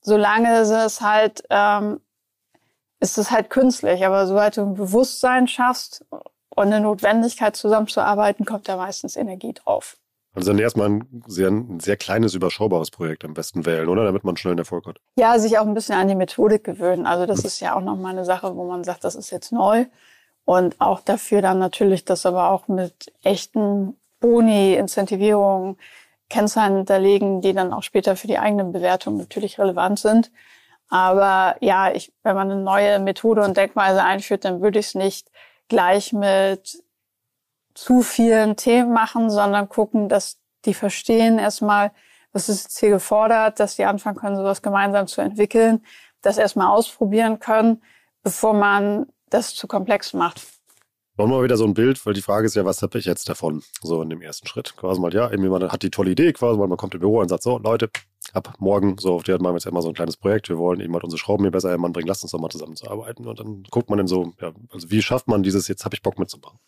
S3: solange ist es halt, ähm, ist es halt künstlich. Aber sobald du ein Bewusstsein schaffst und eine Notwendigkeit zusammenzuarbeiten, kommt da meistens Energie drauf.
S2: Also dann erstmal ein sehr, ein sehr kleines, überschaubares Projekt am besten wählen, oder? Damit man schnell einen Erfolg hat.
S3: Ja, sich auch ein bisschen an die Methodik gewöhnen. Also das ist ja auch nochmal eine Sache, wo man sagt, das ist jetzt neu. Und auch dafür dann natürlich das aber auch mit echten Boni, Incentivierungen, Kennzahlen hinterlegen, die dann auch später für die eigene Bewertung natürlich relevant sind. Aber ja, ich, wenn man eine neue Methode und Denkweise einführt, dann würde ich es nicht gleich mit zu vielen Themen machen, sondern gucken, dass die verstehen erstmal, was ist jetzt hier gefordert, dass die anfangen können, sowas gemeinsam zu entwickeln, das erstmal ausprobieren können, bevor man das zu komplex macht.
S2: Wir mal wieder so ein Bild, weil die Frage ist ja, was habe ich jetzt davon? So in dem ersten Schritt. Quasi mal, ja, irgendwie man hat die tolle Idee, quasi mal, man kommt im Büro und sagt so, Leute, ab morgen, so auf der machen wir jetzt immer so ein kleines Projekt, wir wollen eben halt unsere Schrauben hier besser Mann bringen, lasst uns doch mal zusammenzuarbeiten. Und dann guckt man dann so, ja, also wie schafft man dieses, jetzt habe ich Bock mitzumachen?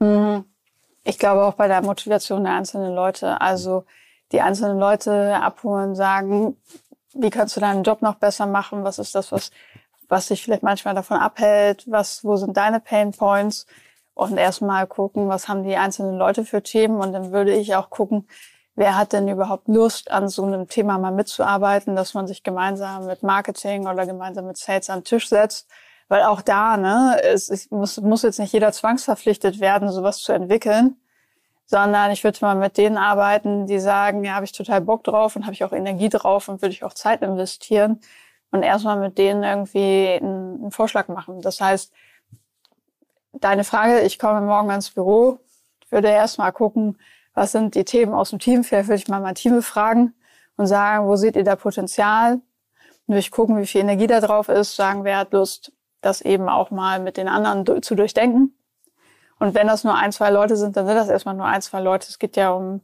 S3: Mhm. Ich glaube auch bei der Motivation der einzelnen Leute. Also die einzelnen Leute abholen, sagen, wie kannst du deinen Job noch besser machen? Was ist das, was, was dich vielleicht manchmal davon abhält? Was, wo sind deine Pain Points? Und erstmal gucken, was haben die einzelnen Leute für Themen? Und dann würde ich auch gucken, wer hat denn überhaupt Lust, an so einem Thema mal mitzuarbeiten, dass man sich gemeinsam mit Marketing oder gemeinsam mit Sales an den Tisch setzt. Weil auch da, ne, es, muss, muss jetzt nicht jeder zwangsverpflichtet werden, sowas zu entwickeln, sondern ich würde mal mit denen arbeiten, die sagen, ja, habe ich total Bock drauf und habe ich auch Energie drauf und würde ich auch Zeit investieren und erstmal mit denen irgendwie einen, einen Vorschlag machen. Das heißt, deine Frage, ich komme morgen ins Büro, würde erstmal gucken, was sind die Themen aus dem Team? Vielleicht würde ich mal mein Team befragen und sagen, wo seht ihr da Potenzial? Und durch gucken, wie viel Energie da drauf ist, sagen, wer hat Lust, das eben auch mal mit den anderen zu durchdenken. Und wenn das nur ein, zwei Leute sind, dann sind das erstmal nur ein, zwei Leute. Es geht ja um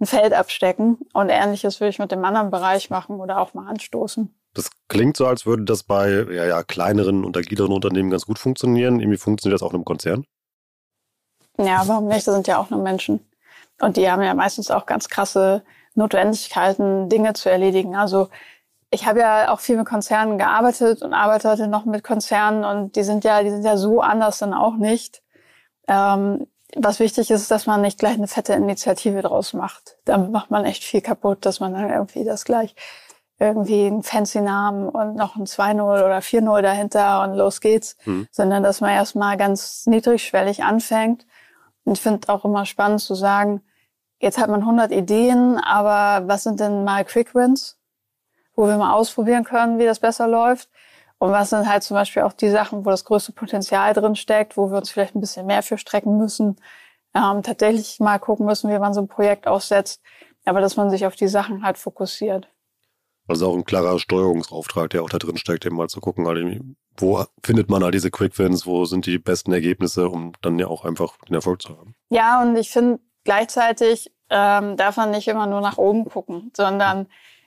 S3: ein Feld abstecken. Und ähnliches würde ich mit dem anderen Bereich machen oder auch mal anstoßen.
S2: Das klingt so, als würde das bei ja, ja, kleineren, untergliederten Unternehmen ganz gut funktionieren. Irgendwie funktioniert das auch in einem Konzern?
S3: Ja, warum nicht? Das sind ja auch nur Menschen. Und die haben ja meistens auch ganz krasse Notwendigkeiten, Dinge zu erledigen. Also ich habe ja auch viel mit Konzernen gearbeitet und arbeite heute noch mit Konzernen und die sind ja, die sind ja so anders dann auch nicht. Ähm, was wichtig ist, dass man nicht gleich eine fette Initiative draus macht. Damit macht man echt viel kaputt, dass man dann irgendwie das gleich irgendwie einen fancy Namen und noch ein 2-0 oder 4-0 dahinter und los geht's, mhm. sondern dass man erstmal ganz niedrigschwellig anfängt. Und ich finde auch immer spannend zu sagen, jetzt hat man 100 Ideen, aber was sind denn mal Quick Wins, wo wir mal ausprobieren können, wie das besser läuft? Und was sind halt zum Beispiel auch die Sachen, wo das größte Potenzial drin steckt, wo wir uns vielleicht ein bisschen mehr für strecken müssen, ähm, tatsächlich mal gucken müssen, wie man so ein Projekt aufsetzt, aber dass man sich auf die Sachen halt fokussiert.
S2: Also auch ein klarer Steuerungsauftrag, der auch da drin steckt, eben mal zu gucken, halt, wo findet man halt diese Quick Wins, wo sind die besten Ergebnisse, um dann ja auch einfach den Erfolg zu haben.
S3: Ja, und ich finde gleichzeitig ähm, darf man nicht immer nur nach oben gucken, sondern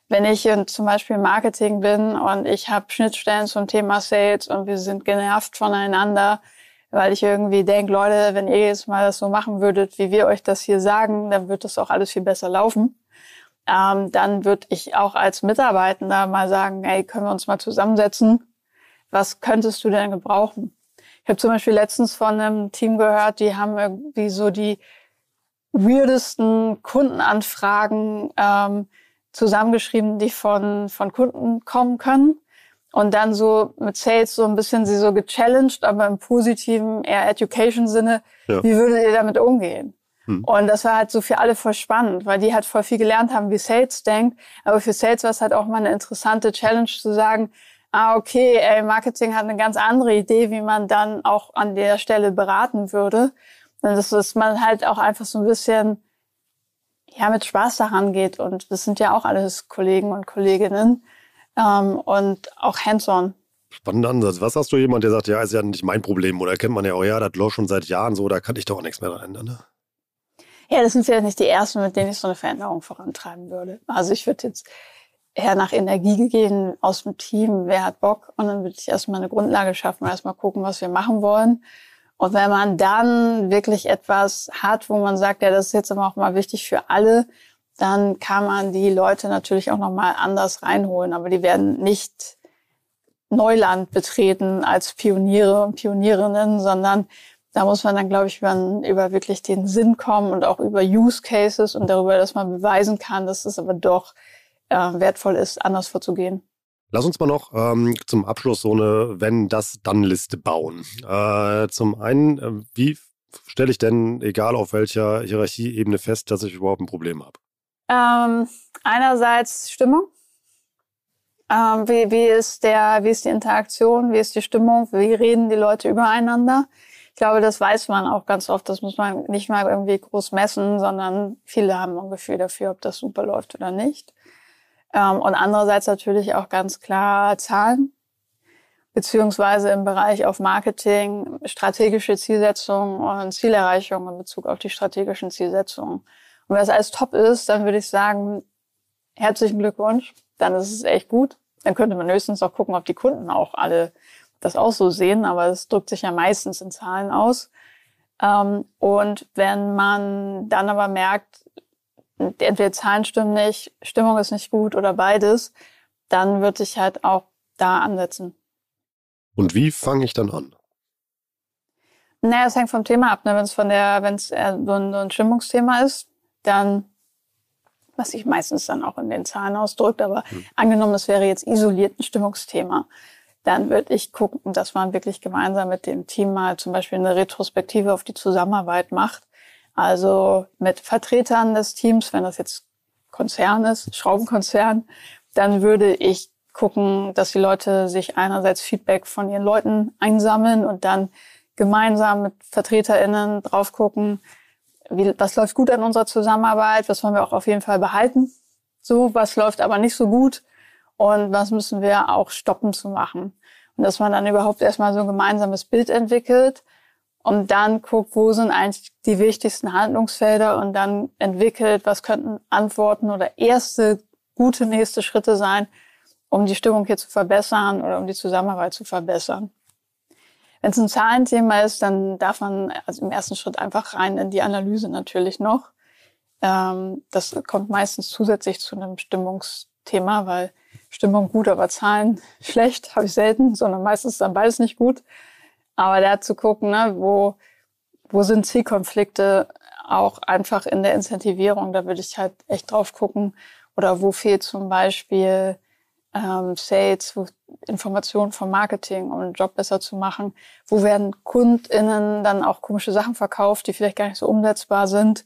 S3: wenn ich in zum Beispiel Marketing bin und ich habe Schnittstellen zum Thema Sales und wir sind genervt voneinander, weil ich irgendwie denke, Leute, wenn ihr jetzt mal das so machen würdet, wie wir euch das hier sagen, dann wird das auch alles viel besser laufen. Ähm, dann würde ich auch als Mitarbeitender mal sagen, hey, können wir uns mal zusammensetzen? Was könntest du denn gebrauchen? Ich habe zum Beispiel letztens von einem Team gehört, die haben irgendwie so die weirdesten Kundenanfragen ähm, zusammengeschrieben, die von, von Kunden kommen können. Und dann so mit Sales so ein bisschen sie so gechallenged, aber im positiven, eher Education-Sinne. Ja. Wie würdet ihr damit umgehen? Hm. Und das war halt so für alle voll spannend, weil die halt voll viel gelernt haben, wie Sales denkt. Aber für Sales war es halt auch mal eine interessante Challenge zu sagen, ah, okay, ey, Marketing hat eine ganz andere Idee, wie man dann auch an der Stelle beraten würde. Und das ist man halt auch einfach so ein bisschen ja, mit Spaß daran geht. Und das sind ja auch alles Kollegen und Kolleginnen ähm, und auch hands-on.
S2: Spannender Ansatz. Was hast du jemand, der sagt, ja, ist ja nicht mein Problem oder kennt man ja auch, ja, das läuft schon seit Jahren so, da kann ich doch auch nichts mehr dran ändern. Ne?
S3: Ja, das sind ja nicht die ersten, mit denen ich so eine Veränderung vorantreiben würde. Also ich würde jetzt eher nach Energie gehen aus dem Team, wer hat Bock und dann würde ich erstmal eine Grundlage schaffen, erstmal gucken, was wir machen wollen und wenn man dann wirklich etwas hat, wo man sagt, ja, das ist jetzt aber auch mal wichtig für alle, dann kann man die Leute natürlich auch nochmal anders reinholen. Aber die werden nicht Neuland betreten als Pioniere und Pionierinnen, sondern da muss man dann, glaube ich, über, über wirklich den Sinn kommen und auch über Use Cases und darüber, dass man beweisen kann, dass es aber doch äh, wertvoll ist, anders vorzugehen.
S2: Lass uns mal noch ähm, zum Abschluss so eine Wenn-das-Dann-Liste bauen. Äh, zum einen, äh, wie stelle ich denn, egal auf welcher Hierarchieebene, fest, dass ich überhaupt ein Problem habe?
S3: Ähm, einerseits Stimmung. Ähm, wie, wie, ist der, wie ist die Interaktion? Wie ist die Stimmung? Wie reden die Leute übereinander? Ich glaube, das weiß man auch ganz oft. Das muss man nicht mal irgendwie groß messen, sondern viele haben ein Gefühl dafür, ob das super läuft oder nicht. Ähm, und andererseits natürlich auch ganz klar Zahlen, beziehungsweise im Bereich auf Marketing, strategische Zielsetzungen und Zielerreichung in Bezug auf die strategischen Zielsetzungen. Und wenn das alles top ist, dann würde ich sagen, herzlichen Glückwunsch, dann ist es echt gut. Dann könnte man höchstens auch gucken, ob die Kunden auch alle das auch so sehen, aber es drückt sich ja meistens in Zahlen aus. Ähm, und wenn man dann aber merkt, entweder Zahlen stimmen nicht, Stimmung ist nicht gut oder beides, dann würde ich halt auch da ansetzen.
S2: Und wie fange ich dann an?
S3: Naja, es hängt vom Thema ab. Ne? Wenn es von der, wenn es so ein, so ein Stimmungsthema ist, dann, was sich meistens dann auch in den Zahlen ausdrückt, aber hm. angenommen, es wäre jetzt isoliert ein Stimmungsthema, dann würde ich gucken, dass man wirklich gemeinsam mit dem Team mal zum Beispiel eine Retrospektive auf die Zusammenarbeit macht also mit Vertretern des Teams, wenn das jetzt Konzern ist, Schraubenkonzern, dann würde ich gucken, dass die Leute sich einerseits Feedback von ihren Leuten einsammeln und dann gemeinsam mit VertreterInnen drauf gucken, wie, was läuft gut an unserer Zusammenarbeit, was wollen wir auch auf jeden Fall behalten, so, was läuft aber nicht so gut und was müssen wir auch stoppen zu machen. Und dass man dann überhaupt erstmal so ein gemeinsames Bild entwickelt und dann guckt, wo sind eigentlich die wichtigsten Handlungsfelder und dann entwickelt, was könnten Antworten oder erste gute nächste Schritte sein, um die Stimmung hier zu verbessern oder um die Zusammenarbeit zu verbessern. Wenn es ein Zahlenthema ist, dann darf man also im ersten Schritt einfach rein in die Analyse natürlich noch. Ähm, das kommt meistens zusätzlich zu einem Stimmungsthema, weil Stimmung gut, aber Zahlen [LAUGHS] schlecht habe ich selten, sondern meistens dann beides nicht gut. Aber da zu gucken, ne, wo, wo sind Zielkonflikte auch einfach in der Incentivierung, da würde ich halt echt drauf gucken. Oder wo fehlt zum Beispiel ähm, Sales, wo Informationen vom Marketing, um den Job besser zu machen. Wo werden KundInnen dann auch komische Sachen verkauft, die vielleicht gar nicht so umsetzbar sind,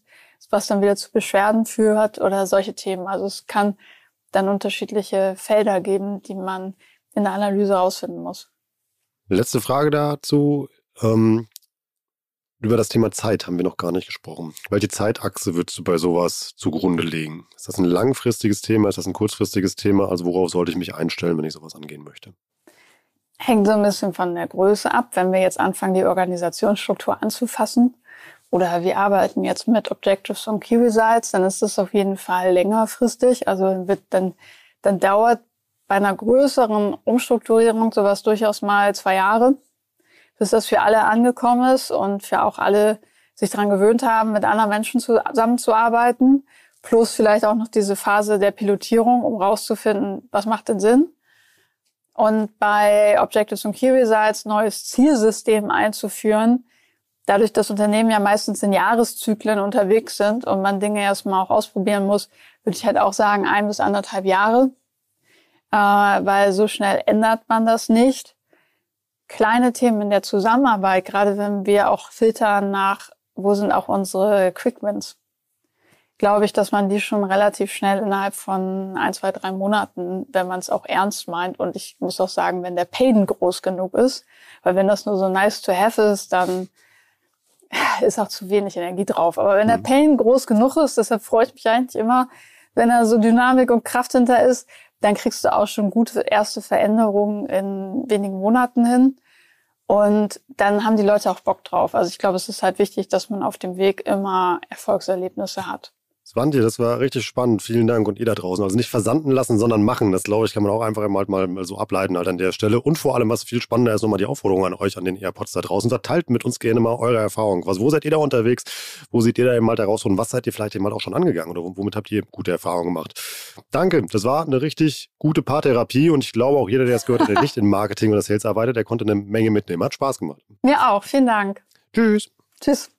S3: was dann wieder zu Beschwerden führt oder solche Themen. Also es kann dann unterschiedliche Felder geben, die man in der Analyse herausfinden muss.
S2: Letzte Frage dazu. Ähm, über das Thema Zeit haben wir noch gar nicht gesprochen. Welche Zeitachse würdest du bei sowas zugrunde legen? Ist das ein langfristiges Thema? Ist das ein kurzfristiges Thema? Also worauf sollte ich mich einstellen, wenn ich sowas angehen möchte?
S3: Hängt so ein bisschen von der Größe ab. Wenn wir jetzt anfangen, die Organisationsstruktur anzufassen oder wir arbeiten jetzt mit Objectives und Key Results, dann ist das auf jeden Fall längerfristig. Also wird dann, dann dauert bei einer größeren Umstrukturierung sowas durchaus mal zwei Jahre bis das für alle angekommen ist und für auch alle sich daran gewöhnt haben, mit anderen Menschen zusammenzuarbeiten. Plus vielleicht auch noch diese Phase der Pilotierung, um rauszufinden, was macht denn Sinn. Und bei Objectives und Key Results neues Zielsystem einzuführen, dadurch, dass Unternehmen ja meistens in Jahreszyklen unterwegs sind und man Dinge erstmal auch ausprobieren muss, würde ich halt auch sagen, ein bis anderthalb Jahre, äh, weil so schnell ändert man das nicht kleine Themen in der Zusammenarbeit, gerade wenn wir auch filtern nach, wo sind auch unsere Quickwins, glaube ich, dass man die schon relativ schnell innerhalb von ein, zwei, drei Monaten, wenn man es auch ernst meint, und ich muss auch sagen, wenn der Pain groß genug ist, weil wenn das nur so nice to have ist, dann [LAUGHS] ist auch zu wenig Energie drauf. Aber wenn der mhm. Pain groß genug ist, deshalb freue ich mich eigentlich immer, wenn da so Dynamik und Kraft hinter ist, dann kriegst du auch schon gute erste Veränderungen in wenigen Monaten hin. Und dann haben die Leute auch Bock drauf. Also ich glaube, es ist halt wichtig, dass man auf dem Weg immer Erfolgserlebnisse hat.
S2: Svante, das war richtig spannend. Vielen Dank und ihr da draußen. Also nicht versanden lassen, sondern machen. Das glaube ich, kann man auch einfach mal, mal so ableiten halt an der Stelle. Und vor allem, was viel spannender ist, nochmal die Aufforderung an euch, an den AirPods da draußen. Verteilt mit uns gerne mal eure Erfahrungen. Was, wo seid ihr da unterwegs? Wo seht ihr da eben mal heraus? Und was seid ihr vielleicht eben mal auch schon angegangen? Oder womit habt ihr gute Erfahrungen gemacht? Danke. Das war eine richtig gute Paartherapie. Und ich glaube auch jeder, der es gehört hat, der nicht in Marketing oder Sales arbeitet, der konnte eine Menge mitnehmen. Hat Spaß gemacht.
S3: Mir auch. Vielen Dank.
S2: Tschüss.
S3: Tschüss.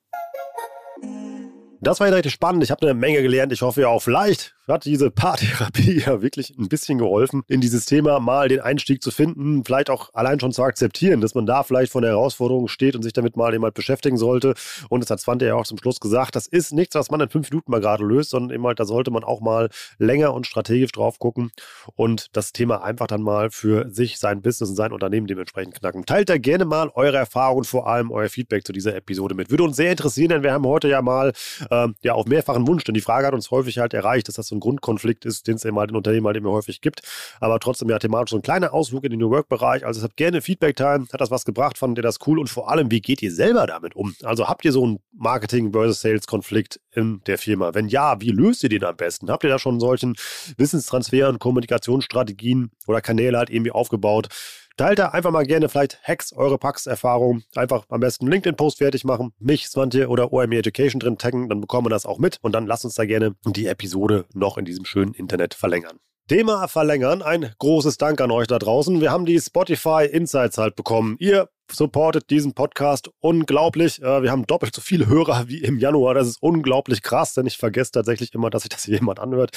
S2: Das war ja richtig spannend. Ich habe eine Menge gelernt. Ich hoffe ja auch, vielleicht hat diese Paartherapie [LAUGHS] ja wirklich ein bisschen geholfen, in dieses Thema mal den Einstieg zu finden, vielleicht auch allein schon zu akzeptieren, dass man da vielleicht vor der Herausforderung steht und sich damit mal jemand beschäftigen sollte. Und das hat Svante ja auch zum Schluss gesagt, das ist nichts, was man in fünf Minuten mal gerade löst, sondern eben halt, da sollte man auch mal länger und strategisch drauf gucken und das Thema einfach dann mal für sich, sein Business und sein Unternehmen dementsprechend knacken. Teilt da gerne mal eure Erfahrungen, vor allem euer Feedback zu dieser Episode mit. Würde uns sehr interessieren, denn wir haben heute ja mal äh, ja auf mehrfachen Wunsch, denn die Frage hat uns häufig halt erreicht, dass das so ein Grundkonflikt ist, den es eben halt in Unternehmen halt immer häufig gibt. Aber trotzdem ja thematisch so ein kleiner Ausflug in den New Work-Bereich. Also habt gerne Feedback-Time. Hat das was gebracht? Fandet ihr das cool? Und vor allem, wie geht ihr selber damit um? Also habt ihr so einen Marketing versus Sales-Konflikt in der Firma? Wenn ja, wie löst ihr den am besten? Habt ihr da schon solchen Wissenstransfer und Kommunikationsstrategien oder Kanäle halt irgendwie aufgebaut? Teilt da einfach mal gerne vielleicht Hacks, eure Pax-Erfahrungen. Einfach am besten LinkedIn-Post fertig machen, mich, Svante oder OME Education drin taggen, dann bekommen wir das auch mit und dann lasst uns da gerne die Episode noch in diesem schönen Internet verlängern. Thema verlängern. Ein großes Dank an euch da draußen. Wir haben die Spotify Insights halt bekommen. Ihr supportet diesen Podcast unglaublich. Äh, wir haben doppelt so viele Hörer wie im Januar. Das ist unglaublich krass, denn ich vergesse tatsächlich immer, dass sich das [LAUGHS] jemand anhört,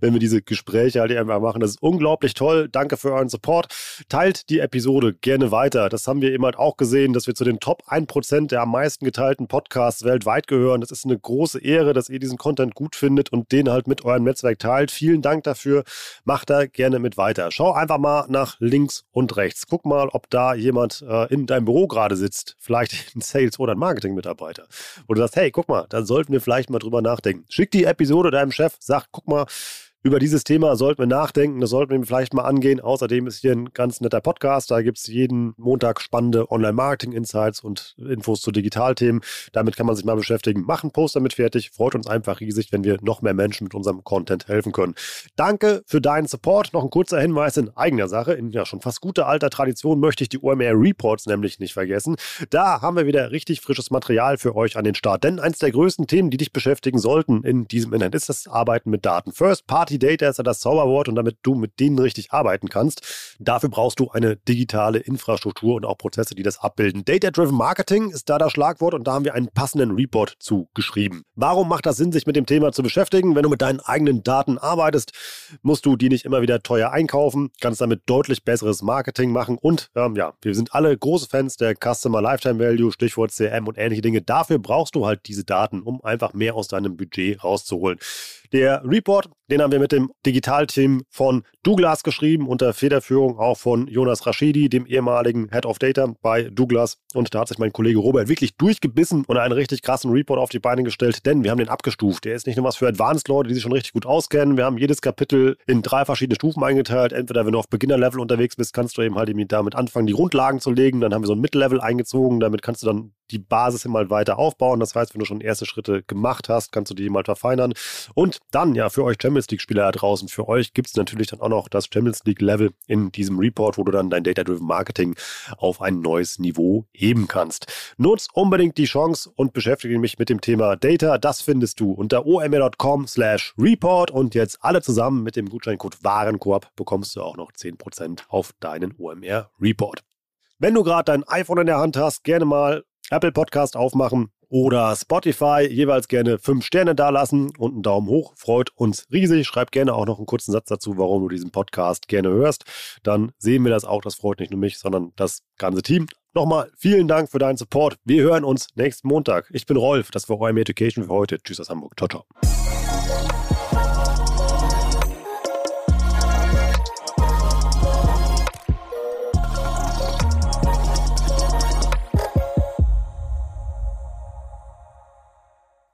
S2: wenn wir diese Gespräche halt einfach machen. Das ist unglaublich toll. Danke für euren Support. Teilt die Episode gerne weiter. Das haben wir eben halt auch gesehen, dass wir zu den Top 1% der am meisten geteilten Podcasts weltweit gehören. Das ist eine große Ehre, dass ihr diesen Content gut findet und den halt mit eurem Netzwerk teilt. Vielen Dank dafür. Macht da gerne mit weiter. Schau einfach mal nach links und rechts. Guck mal, ob da jemand äh, in deinem Büro gerade sitzt, vielleicht [LAUGHS] ein Sales- oder ein Marketing-Mitarbeiter, wo du sagst, hey, guck mal, da sollten wir vielleicht mal drüber nachdenken. Schick die Episode deinem Chef, sag, guck mal, über dieses Thema sollten wir nachdenken, das sollten wir vielleicht mal angehen. Außerdem ist hier ein ganz netter Podcast. Da gibt es jeden Montag spannende Online-Marketing-Insights und Infos zu Digitalthemen. Damit kann man sich mal beschäftigen. Machen Post damit fertig. Freut uns einfach riesig, wenn wir noch mehr Menschen mit unserem Content helfen können. Danke für deinen Support. Noch ein kurzer Hinweis in eigener Sache. In ja schon fast guter alter Tradition möchte ich die OMR Reports nämlich nicht vergessen. Da haben wir wieder richtig frisches Material für euch an den Start. Denn eins der größten Themen, die dich beschäftigen sollten in diesem Internet, ist das Arbeiten mit Daten. First Party Multi-Data ist ja das Zauberwort und damit du mit denen richtig arbeiten kannst. Dafür brauchst du eine digitale Infrastruktur und auch Prozesse, die das abbilden. Data-Driven Marketing ist da das Schlagwort und da haben wir einen passenden Report zu geschrieben. Warum macht das Sinn, sich mit dem Thema zu beschäftigen? Wenn du mit deinen eigenen Daten arbeitest, musst du die nicht immer wieder teuer einkaufen, kannst damit deutlich besseres Marketing machen und ähm, ja, wir sind alle große Fans der Customer Lifetime Value, Stichwort CM und ähnliche Dinge. Dafür brauchst du halt diese Daten, um einfach mehr aus deinem Budget rauszuholen. Der Report, den haben wir mit dem Digitalteam von Douglas geschrieben, unter Federführung auch von Jonas Rashidi, dem ehemaligen Head of Data bei Douglas. Und da hat sich mein Kollege Robert wirklich durchgebissen und einen richtig krassen Report auf die Beine gestellt, denn wir haben den abgestuft. Der ist nicht nur was für Advanced-Leute, die sich schon richtig gut auskennen. Wir haben jedes Kapitel in drei verschiedene Stufen eingeteilt. Entweder, wenn du auf Beginner-Level unterwegs bist, kannst du eben halt damit anfangen, die Grundlagen zu legen. Dann haben wir so ein Mid-Level eingezogen. Damit kannst du dann die Basis immer weiter aufbauen. Das heißt, wenn du schon erste Schritte gemacht hast, kannst du die mal verfeinern. Und dann, ja, für euch Champions League-Spieler da draußen, für euch gibt es natürlich dann auch noch das Champions League-Level in diesem Report, wo du dann dein Data-Driven Marketing auf ein neues Niveau heben kannst. Nutz unbedingt die Chance und beschäftige mich mit dem Thema Data. Das findest du unter omr.com slash report und jetzt alle zusammen mit dem Gutscheincode Warenkorb bekommst du auch noch 10% auf deinen OMR Report. Wenn du gerade dein iPhone in der Hand hast, gerne mal Apple Podcast aufmachen oder Spotify jeweils gerne fünf Sterne dalassen und einen Daumen hoch. Freut uns riesig. Schreib gerne auch noch einen kurzen Satz dazu, warum du diesen Podcast gerne hörst. Dann sehen wir das auch. Das freut nicht nur mich, sondern das ganze Team. Nochmal vielen Dank für deinen Support. Wir hören uns nächsten Montag. Ich bin Rolf. Das war OM Education für heute. Tschüss aus Hamburg. Ciao, ciao.